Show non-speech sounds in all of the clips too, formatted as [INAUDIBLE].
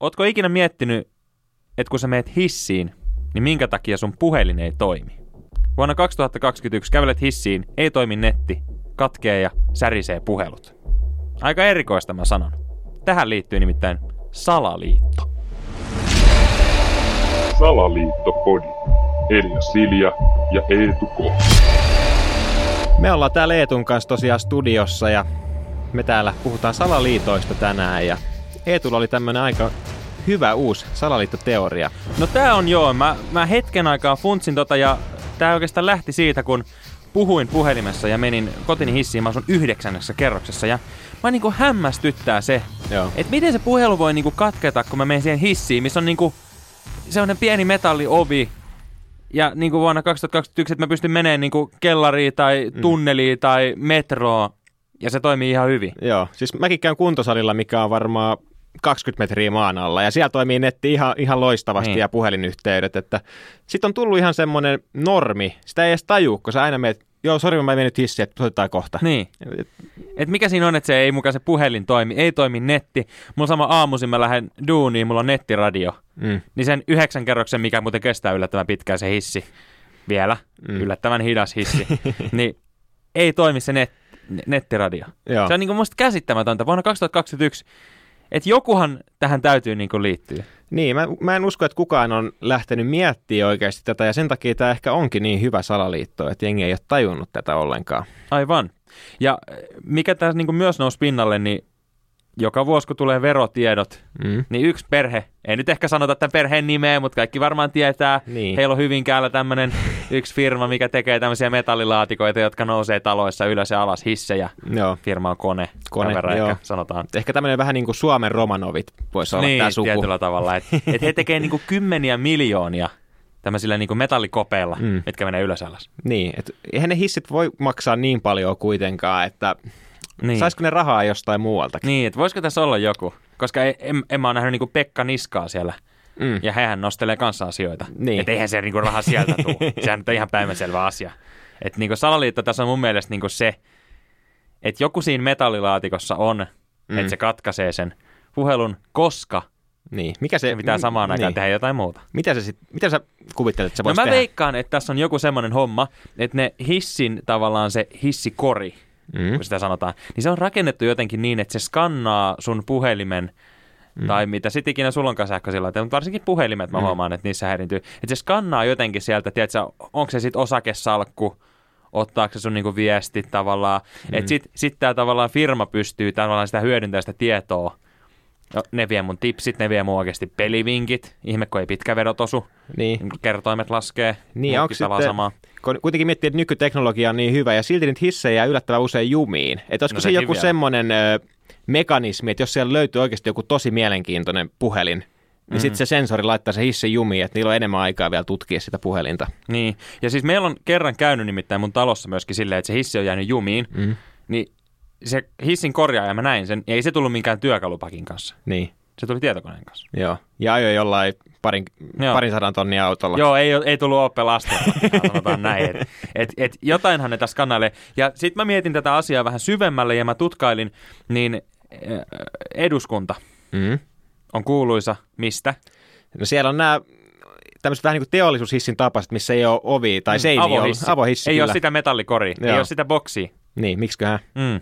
ootko ikinä miettinyt, että kun sä meet hissiin, niin minkä takia sun puhelin ei toimi? Vuonna 2021 kävelet hissiin, ei toimi netti, katkee ja särisee puhelut. Aika erikoista mä sanon. Tähän liittyy nimittäin salaliitto. Salaliittopodi. Elia Silja ja Eetu K. Me ollaan täällä Eetun kanssa tosiaan studiossa ja me täällä puhutaan salaliitoista tänään ja Eetulla oli tämmönen aika hyvä uusi salaliittoteoria. No tää on joo, mä, mä hetken aikaa funtsin tota ja tää oikeastaan lähti siitä, kun puhuin puhelimessa ja menin kotini hissiin, mä asun yhdeksännessä kerroksessa ja mä niinku hämmästyttää se, Joo. että miten se puhelu voi niinku katketa, kun mä menen siihen hissiin, missä on niinku sellainen pieni metalliovi ja niinku vuonna 2021, että mä pystyn menemään niinku kellariin tai tunneliin tai metroon ja se toimii ihan hyvin. Joo, siis mäkin käyn kuntosalilla, mikä on varmaan 20 metriä maan alla, ja siellä toimii netti ihan, ihan loistavasti Niin. ja puhelinyhteydet, että sitten on tullut ihan semmoinen normi, sitä ei edes tajuu, kun sä aina meet, joo, sori, mä menen nyt hissiin, että soitetaan kohta. Niin. Et mikä siinä on, että se ei mukaan se puhelin toimi, ei toimi netti. Mulla sama aamuisin mä lähden duuniin, mulla on nettiradio. Mm. Niin sen yhdeksän kerroksen, mikä muuten kestää yllättävän pitkään se hissi, vielä, mm. Yllättävän hidas hissi, [LAUGHS] niin ei toimi se net, nettiradio. Joo. Se on niin musta käsittämätöntä vuonna 2021, että jokuhan tähän täytyy niin liittyä. Niin, mä, mä en usko, että kukaan on lähtenyt miettimään oikeasti tätä, ja sen takia tämä ehkä onkin niin hyvä salaliitto, että jengi ei ole tajunnut tätä ollenkaan. Aivan. Ja äh, mikä tässä niin myös nousi pinnalle, niin joka vuosi kun tulee verotiedot, Mm. niin yksi perhe, ei nyt ehkä sanota tämän perheen nimeä, mutta kaikki varmaan tietää, Niin. heillä on Hyvinkäällä tämmöinen [LAUGHS] yksi firma, mikä tekee tämmöisiä metallilaatikoita, jotka nousee taloissa ylös ja alas hissejä. Joo. Firma on kone, Kone, verran joo. ehkä sanotaan. Ehkä tämmöinen vähän niin kuin Suomen Romanovit voisi olla niin, tämä suku. tietyllä tavalla. Että [LAUGHS] et he tekee niinku kymmeniä miljoonia tämmöisillä niinku metallikopeilla, mm. Mitkä menee ylös alas. Niin, että eihän ne hissit voi maksaa niin paljon kuitenkaan, että Niin. niin. saisiko ne rahaa jostain muualtakin. Niin, että voisiko tässä olla joku? Koska en, en, en mä ole nähnyt niinku Pekka Niskaa siellä. Mm. Ja hehän nostelee kanssa asioita. Niin. Että eihän se niinku raha sieltä tule. Sehän nyt on ihan päivänselvä asia. Että niinku salaliitto tässä on mun mielestä niinku se, että joku siinä metallilaatikossa on, mm. Että se katkaisee sen puhelun, koska Niin. Mikä se, pitää samaan aikaan niin. tehdä jotain muuta. Mitä, se sit, mitä sä kuvittelet, että se No voisi mä tehdä? veikkaan, että tässä on joku semmoinen homma, että ne hissin tavallaan se hissikori, Mm. kun sitä sanotaan, niin se on rakennettu jotenkin niin, että se skannaa sun puhelimen mm. tai mitä sit ikinä sulla onkaan sähköisillä laitteilla, mutta varsinkin puhelimet mä mm. huomaan, että niissä häiriintyy. Että se skannaa jotenkin sieltä, tiedätkö, onko se sitten osakesalkku, ottaako se sun niinku viestit tavallaan. Mm. Että sit, sit tää tavallaan firma pystyy tavallaan sitä hyödyntämään sitä tietoa. No, ne vie mun tipsit, ne vie mun oikeasti pelivinkit. Ihme, kun ei pitkä vedot osu. Niin. Kertoimet laskee. Niin, onko sitten, samaa. kun kuitenkin miettii, että nykyteknologia on niin hyvä ja silti niitä hissejä yllättävän usein jumiin. Että olisiko No se joku vielä. semmoinen ö, mekanismi, että jos siellä löytyy oikeasti joku tosi mielenkiintoinen puhelin, niin Mhm. sitten se sensori laittaa se hissin jumiin, että niillä on enemmän aikaa vielä tutkia sitä puhelinta. Niin, ja siis meillä on kerran käynyt nimittäin mun talossa myöskin silleen, että se hissi on jäänyt jumiin, Mm. niin se hissin korjaaja, mä näin sen, ja ei se tullut minkään työkalupakin kanssa. Niin, Se tuli tietokoneen kanssa. joo. Ja ajoi jollain parin, Joo. parin sadan tonnin autolla. Joo, ei, ei tullut Opel Astralla, [LAUGHS] sanotaan näin. Et, et, et jotainhan ne tässä kannailee. Ja sitten mä mietin tätä asiaa vähän syvemmälle, ja mä tutkailin, niin äh, eduskunta Mm. on kuuluisa mistä? No siellä on nämä tämmöiset vähän niin kuin teollisuushissin tapaiset, missä ei ole ovi tai seiniä. Mm, Avohissi. Avohissi, avohissi ei kyllä. ole sitä metallikoria, ei ole sitä boksia. Niin, miksiköhän? Mm.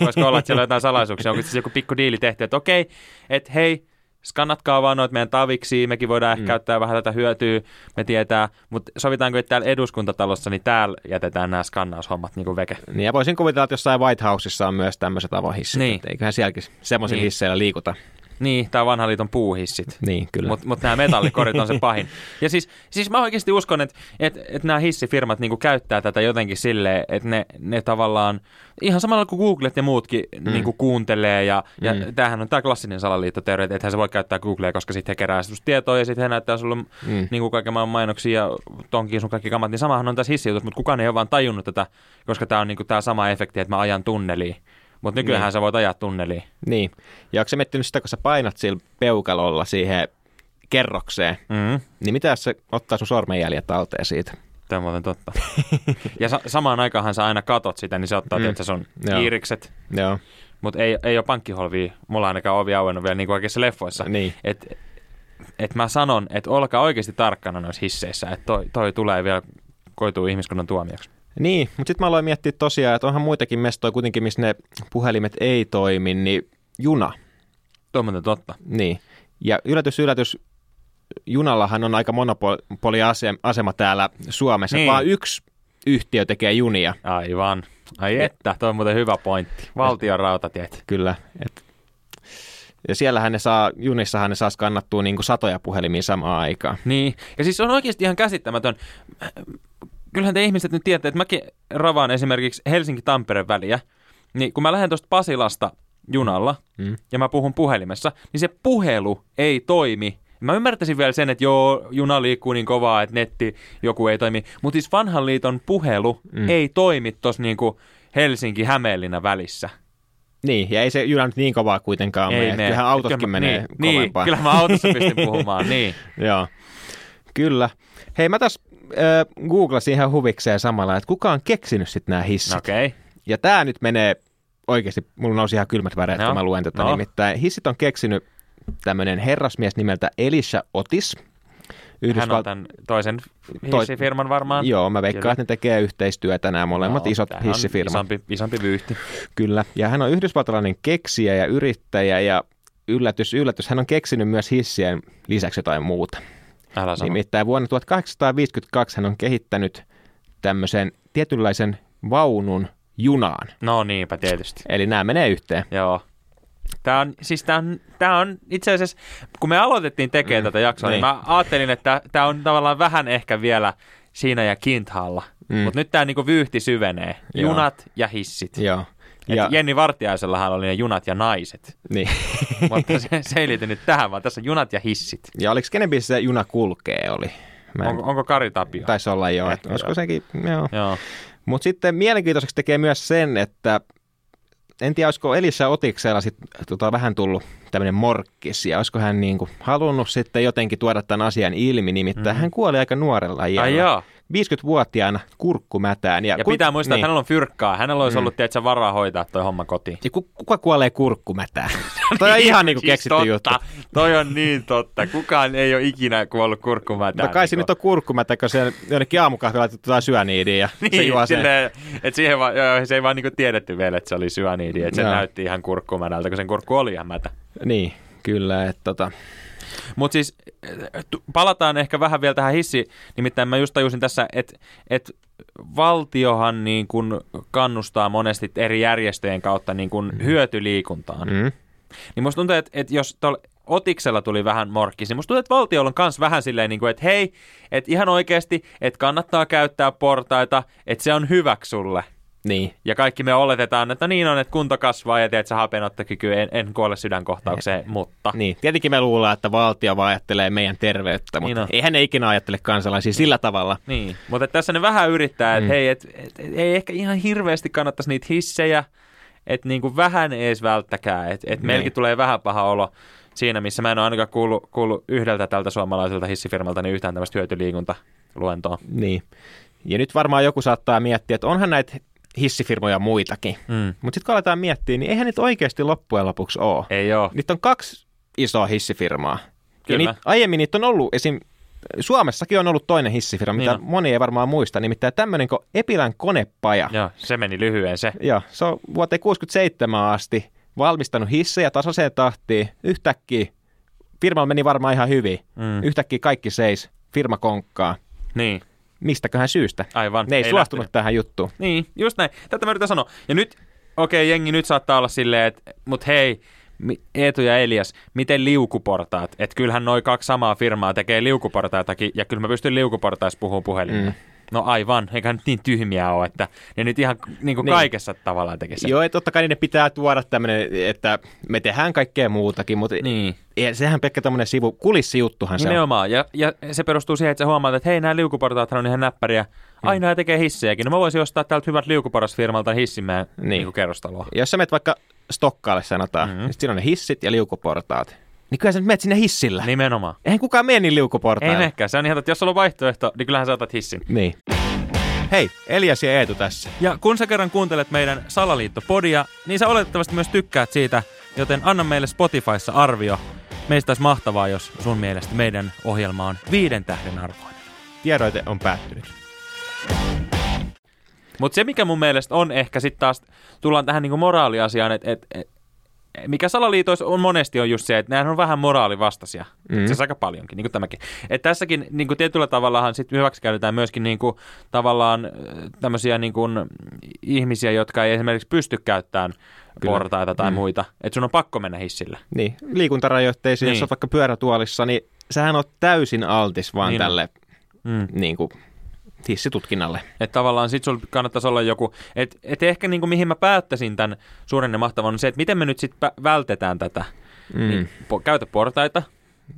Voisiko olla, että siellä on jotain salaisuuksia? Onko siis joku pikku diili tehty, että okei, että hei, skannatkaa vaan noita meidän taviksi, mekin voidaan ehkä Mm. käyttää vähän tätä hyötyä, me tietää, mutta sovitaanko, että täällä eduskuntatalossa, niin täällä jätetään nämä skannaushommat niin kuin veke. Niin, ja voisin kuvitella, että jossain White Houseissa on myös tämmöiset avohissit. Niin. Eiköhän sielläkin semmoisilla niin. hisseillä liikuta. Niin, tämä vanhan liiton puuhissit. Niin, kyllä. Mutta mut nämä metallikorit on se [LAUGHS] pahin. Ja siis, siis mä oikeasti uskon, että et, et nämä hissifirmat niinku käyttää tätä jotenkin silleen, että ne, ne tavallaan, ihan samalla kuin Googlet ja muutkin mm. niinku kuuntelee, ja, ja mm. Tämähän on tämä klassinen salaliittoteoria, että ethän se voi käyttää Googlea, koska sitten he kerää tietoa, ja sitten he näyttää sulle Mm. niinku kaiken maailman mainoksia ja tonkin sun kaikki kamat, niin samahan on tässä hissijutus, mutta kukaan ei ole vaan tajunnut tätä, koska tämä on niinku tämä sama efekti, että mä ajan tunneliin. Mutta nykyään Niin. sä voit ajaa tunneliin. Niin. Ja onko se miettinyt sitä, kun sä painat sillä peukalolla siihen kerrokseen, Mm. niin mitä jos se ottaa sun sormenjäljet talteen siitä? Tämä on muuten totta. ja sa- samaan aikaanhan sä aina katot sitä, niin se ottaa Mm. tietysti sun Joo. iirikset, Joo. Mutta ei, ei ole pankkiholvia, mulla ainakaan ovi auennut vielä niin kuin oikeissa leffoissa. Niin. Et, et mä sanon, että olkaa oikeasti tarkkana noissa hisseissä, että toi, toi tulee vielä koituu ihmiskunnan tuomioksi. Niin, mutta sitten mä aloin miettiä tosiaan, että onhan muitakin mestoja kuitenkin, missä ne puhelimet ei toimi, niin juna. Tuo totta. Niin. Ja yllätys, yllätys, junallahan on aika monopoliasema täällä Suomessa. Niin. Vaan yksi yhtiö tekee junia. Aivan. Ai että, toi on muuten hyvä pointti. Valtion rautatiet. Kyllä. Et, ja siellähän ne saa, junissahan ne saa skannattua niin satoja puhelimia samaan aikaan. Niin, ja siis on oikeasti ihan käsittämätön. Kyllähän te ihmiset nyt tiedätte, että mäkin ravaan esimerkiksi Helsinki-Tampere väliä, niin kun mä lähden tuosta Pasilasta junalla Mm. ja mä puhun puhelimessa, niin se puhelu ei toimi. Mä ymmärtäisin vielä sen, että joo, juna liikkuu niin kovaa, että netti joku ei toimi. Mutta siis vanhan liiton puhelu Mm. ei toimi tuossa niinku Helsinki-Hämeenlinna välissä. Niin, ja ei se juna nyt niin kovaa kuitenkaan mene. mene. Kyllähän autoskin Kyllä mä- menee niin, niin, kovempaa. kyllä mä autossa pystyn [LAUGHS] puhumaan, niin. Joo, kyllä. Hei, mä taas äh, googlasin ihan huvikseen samalla, että kuka on keksinyt sitten nämä hissit. Okay. Ja tämä nyt menee oikeasti, mulla nousi ihan kylmät väreet, No, kun mä luen tätä no. nimittäin. Hissit on keksinyt tämmöinen herrasmies nimeltä Elisha Otis. Hän on tämän toisen Toi- hissifirman varmaan. Joo, mä veikkaan, Kyllä. että ne tekee yhteistyötä nämä molemmat Joo, isot hissifirmat. Isompi, isompi vyyhti. Kyllä, ja hän on yhdysvaltalainen keksijä ja yrittäjä ja yllätys, yllätys, hän on keksinyt myös hissien lisäksi jotain muuta. Älä sano. Nimittäin vuonna 1852 hän on kehittänyt tämmöisen tietynlaisen vaunun junaan. No niinpä tietysti. Eli nämä menee yhteen. Joo. Tämä on, siis tää on, tää on itse asiassa, kun me aloitettiin tekemään Mm, tätä jaksoa, niin. niin. mä ajattelin, että tämä on tavallaan vähän ehkä vielä siinä ja kinthalla. Mm. Mm. Mutta nyt tämä niinku vyyhti syvenee. Joo. Junat ja hissit. Joo. Ja... Jenni Vartiaisellahan oli ne junat ja naiset. niin. Mutta se, se ei liity nyt tähän, vaan tässä on junat ja hissit. ja oliko kenen se juna kulkee oli? Mä en, Onko, onko Kari Tapio? taisi olla jo, Ehkä olisiko joo. sekin, joo. Joo. Mutta sitten mielenkiintoiseksi tekee myös sen, että en tiedä, olisiko Elissa Otiksella sit, tota, vähän tullut tämmöinen morkkis, ja olisiko hän niinku halunnut sitten jotenkin tuoda tämän asian ilmi, nimittäin mm. hän kuoli aika nuorella Ai iällä. Joo. 50-vuotiaana kurkkumätään. Ja, Ja ku- pitää muistaa, niin. että hänellä on fyrkkaa. Hänellä olisi Mm. ollut, tiedätkö, varaa hoitaa toi homma kotiin. Ja ku, kuka kuolee kurkkumätään? [LAUGHS] Toi on ihan niinku Siis keksitty totta. juttu. Toi on niin totta. Kukaan ei ole ikinä kuollut kurkkumätään. No kai se nyt on kurkkumätä, kun se jonnekin aamukahvilla laitettu jotain syöniidiä ja se Niin, juo sen. silleen, että siihen vaan, joo, se ei vaan niinku tiedetty vielä, että se oli syaniidi, että se Joo. näytti ihan kurkkumänältä, kun sen kurkku oli ihan mätä. Niin, kyllä. Että tota, Mutta siis tu- palataan ehkä vähän vielä tähän hissi, nimittäin mä just tajusin tässä, että et valtiohan niin kun kannustaa monesti eri järjestöjen kautta niin kun hyötyliikuntaan. mm, Niin musta tuntuu, että, että jos tuolla Otiksella tuli vähän morkkis, niin musta tuntuu, että valtiolla on kans vähän silleen, niin kuin, että hei, että ihan oikeasti, että kannattaa käyttää portaita, että se on hyväksi sulle. Niin. Ja kaikki me oletetaan, että niin on, että kunto kasvaa ja teet sä hapenottokyky, en, en kuole sydänkohtaukseen, mutta... Niin, tietenkin me luullaan, että valtio vaan ajattelee meidän terveyttä, mutta Niin niin on. eihän ne ikinä ajattele kansalaisia sillä tavalla. Niin, mutta tässä ne vähän yrittää, että Mm. hei, et, et, et, ei ehkä ihan hirveästi kannattaisi niitä hissejä, että niinku vähän ees välttäkää, että et meilläkin Niin. tulee vähän paha olo siinä, missä mä en ole ainakaan kuullut, kuullut yhdeltä tältä suomalaiselta hissifirmalta niin yhtään tämmöistä hyötyliikuntaluentoa. Niin. Ja nyt varmaan joku saattaa miettiä, että onhan näitä hissifirmoja muitakin. Mm. Mutta sitten kun aletaan miettiä, niin eihän niitä oikeasti loppujen lopuksi ole. Ei oo. Niitä on kaksi isoa hissifirmaa. Kyllä. Ja niit, aiemmin niitä on ollut esim. Suomessakin on ollut toinen hissifirma, mitä Niin on. moni ei varmaan muista, nimittäin tämmöinen kuin Epilän konepaja. Joo, se meni lyhyen se. Joo, se on vuoteen 67 asti valmistanut hissejä tasaiseen tahtiin. Yhtäkkiä firmalla meni varmaan ihan hyvin. Mm. Yhtäkkiä kaikki seis, firma konkkaa. Niin, Mistäköhän syystä? aivan. Ne ei, ei suostunut lähtenyt. tähän juttuun. Niin, just näin. Tätä mä yritän sanoa. Ja nyt, okei, okay, jengi nyt saattaa olla silleen, että mut hei, Eetu ja Elias, miten liukuportaat? Että kyllähän noi kaksi samaa firmaa tekee liukuportaitakin, ja kyllä mä pystyn liukuportaissa puhumaan puhelimella. Mm. Mm. No aivan, eikä nyt niin tyhmiä ole, että ne nyt ihan niin kuin Niin. niin. kaikessa tavallaan tekee sen. Joo, että totta kai niiden pitää tuoda tämmöinen, että me tehdään kaikkea muutakin, mutta Niin, ei, sehän pelkkä tämmöinen sivu, kulissijuttuhan se on. nimenomaan. Ja, ja se perustuu siihen, että sä huomaat, että hei, nämä liukuportaat on ihan näppäriä. Mm. Aina tekee hissejäkin. No mä voisin ostaa täältä hyvät liukuporrasfirmalta hissin meidän Niin. niin. niin kerrostaloa. Jos sä menet vaikka Stokkaalle sanotaan, mm-hmm. Mhm. niin siinä on ne hissit ja liukuportaat. Niin kyllä sä nyt menet sinne hissillä. Niin. Nimenomaan. Eihän kukaan mene niin Ei liukuportaille. mekään. Se on ihan, että jos sulla on vaihtoehto, niin kyllähän sä otat hissin. Niin. Hei, Elias ja Eetu tässä. Ja kun sä kerran kuuntelet meidän Salaliitto-podia, niin sä oletettavasti myös tykkäät siitä, joten anna meille Spotifyssa arvio. Meistä olisi mahtavaa, jos sun mielestä meidän ohjelma on viiden tähden arvoinen. Tiedoite on päättynyt. Mutta se, mikä mun mielestä on ehkä sitten taas, tullaan tähän niinku moraaliasiaan, että et, et, mikä salaliitoissa on monesti on just se, että nämä on vähän moraalivastaisia. Mm. Se aika paljonkin, niin kuin tämäkin. Et tässäkin niin kuin tietyllä tavallahan sit hyväksi käytetään myöskin niin kuin, tavallaan äh, tämmöisiä niin kuin, ihmisiä, jotka ei esimerkiksi pysty käyttämään Kyllä. portaita tai mm. muita. Että sun on pakko mennä hissillä. Niin, liikuntarajoitteisiin, niin. jos on vaikka pyörätuolissa, niin sähän on täysin altis vaan niin tälle mm. niin kuin, hissitutkinnalle. Että tavallaan sit sulla kannattaisi olla joku, että et ehkä niinku mihin mä päättäisin tämän suuren ja mahtavan on se, että miten me nyt sitten vältetään tätä. Mm. Niin, po, käytä portaita.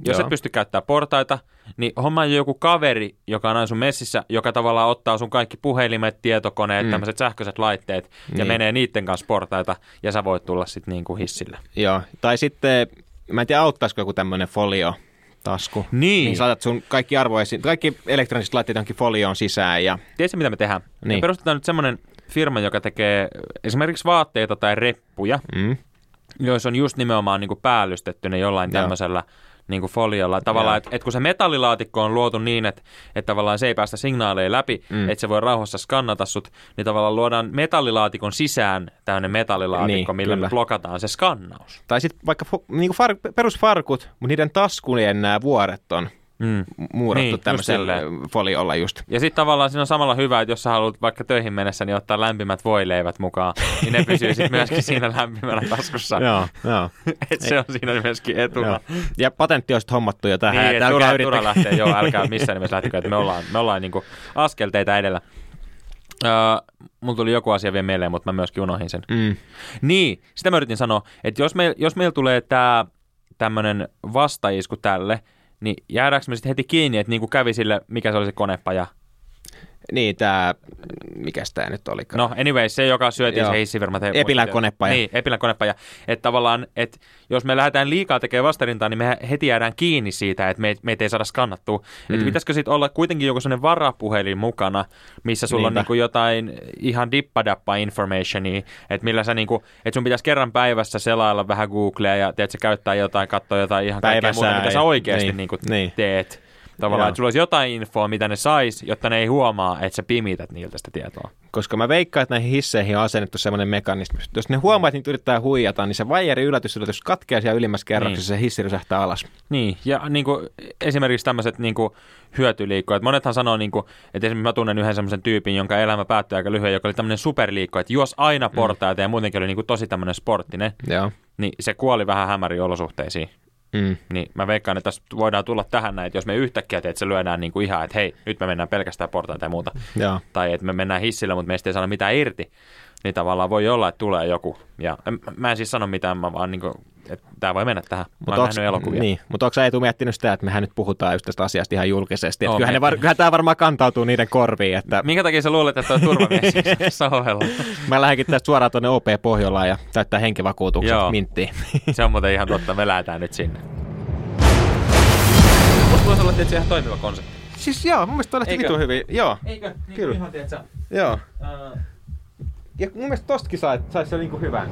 Jos Joo. et pysty käyttämään portaita, niin homma joku kaveri, joka on aina sun messissä, joka tavallaan ottaa sun kaikki puhelimet, tietokoneet, mm. tämmöiset sähköiset laitteet niin. ja menee niiden kanssa portaita ja sä voit tulla sitten niinku hissillä. Joo, tai sitten, mä en tiedä auttaisiko joku tämmöinen folio, tasku. Niin. Niin saatat sun kaikki arvoisi, kaikki elektroniset laitteet onkin folioon sisään. Ja... Tiedätkö, mitä me tehdään? Niin. Me perustetaan nyt semmoinen firma, joka tekee esimerkiksi vaatteita tai reppuja, mm. joissa on just nimenomaan niin kuin päällystetty ne jollain tämmöisellä niin kuin foliolla. Tavallaan, että et kun se metallilaatikko on luotu niin, että et tavallaan se ei päästä signaaleja läpi, mm. että se voi rauhassa skannata sut, niin tavallaan luodaan metallilaatikon sisään tämmöinen metallilaatikko, niin, millä kyllä. blokataan se skannaus. Tai sitten vaikka niin kuin far- perusfarkut, mutta niiden taskujen nämä vuoret on mm. muurattu niin, tämmöisellä foliolla just. Ja sitten tavallaan siinä on samalla hyvä, että jos sä haluat vaikka töihin mennessä, niin ottaa lämpimät voileivät mukaan, niin ne pysyy sitten [LAUGHS] myöskin siinä lämpimällä taskussa. joo, joo. [LAUGHS] Et se on siinä myöskin etuna. Joo. Ja patentti on sitten hommattu jo tähän. Niin, että turha, turha lähtee, joo, älkää [LAUGHS] missään nimessä lähtekö, että me ollaan, me ollaan niinku askelteita edellä. Uh, mulla tuli joku asia vielä mieleen, mutta mä myöskin unohdin sen. Mm. Niin, sitä mä yritin sanoa, että jos, me, jos meillä tulee tämä tämmöinen vastaisku tälle, niin jäädäänkö me sitten heti kiinni, että niin kuin kävi sille, mikä se oli se konepaja, niin, tämä, mikä tämä nyt oli? No anyway, se joka syötiin Joo. se hissifirma. Epilän konepaja. Niin, Epilän konepaja. Että tavallaan, että jos me lähdetään liikaa tekemään vastarintaa, niin me heti jäädään kiinni siitä, että meitä meit ei saada skannattua. Mm. Että pitäisikö sitten olla kuitenkin joku sellainen varapuhelin mukana, missä sulla Niinpä. on niinku jotain ihan dippadappa informationia, että millä sä niinku, että sun pitäisi kerran päivässä selailla vähän Googlea ja teet sä käyttää jotain, katsoa jotain ihan kaikkea muuta, mitä sä oikeasti niin. niinku niin. Tavallaan, että sulla olisi jotain infoa, mitä ne sais, jotta ne ei huomaa, että sä pimität niiltä sitä tietoa. Koska mä veikkaan, että näihin hisseihin on asennettu semmoinen mekanismi. Jos ne huomaa, että niitä yrittää huijata, niin se vaijeri yllätys, yllätys katkeaa siellä ylimmässä kerroksessa niin. se hissi rysähtää alas. Niin, ja niin kuin, esimerkiksi tämmöiset niin hyötyliikkoja. Monethan sanoo, niin kuin, että esimerkiksi mä tunnen yhden semmoisen tyypin, jonka elämä päättyi aika lyhyen, joka oli tämmöinen superliikko, että jos aina mm. portaita mm. ja muutenkin oli niin kuin tosi tämmöinen sporttinen, Joo. niin se kuoli vähän hämäriin olosuhteisiin. Mm. Niin mä veikkaan, että tässä voidaan tulla tähän näin, että jos me yhtäkkiä että se lyödään niin kuin ihan, että hei, nyt me mennään pelkästään portaita ja muuta. Ja. Tai että me mennään hissillä, mutta meistä ei saada mitään irti. Niin tavallaan voi olla, että tulee joku. Ja mä en siis sano mitään, mä vaan niin kuin, että tämä voi mennä tähän. Mä oon nähnyt elokuvia. Niin, mutta onko sä Eetu miettinyt sitä, että mehän nyt puhutaan just tästä asiasta ihan julkisesti. Että kyllähän, var, kyllähän tämä varmaan kantautuu niiden korviin. Että... Minkä takia sä luulet, että on turvamies [LAUGHS] ohella? Mä lähdenkin tästä suoraan tuonne OP Pohjolaan ja täyttää henkivakuutukset Joo. minttiin. [LAUGHS] Se on muuten ihan totta, me lähdetään nyt sinne. Musta voisi olla tietysti ihan toimiva konsepti. Siis joo, mun mielestä lähti vitu hyvin. Joo. Eikö? Niin Kyllä. Ihan, tiedätkö? Joo. Uh... Ja mun mielestä tostakin saisi sais jo niinku hyvän.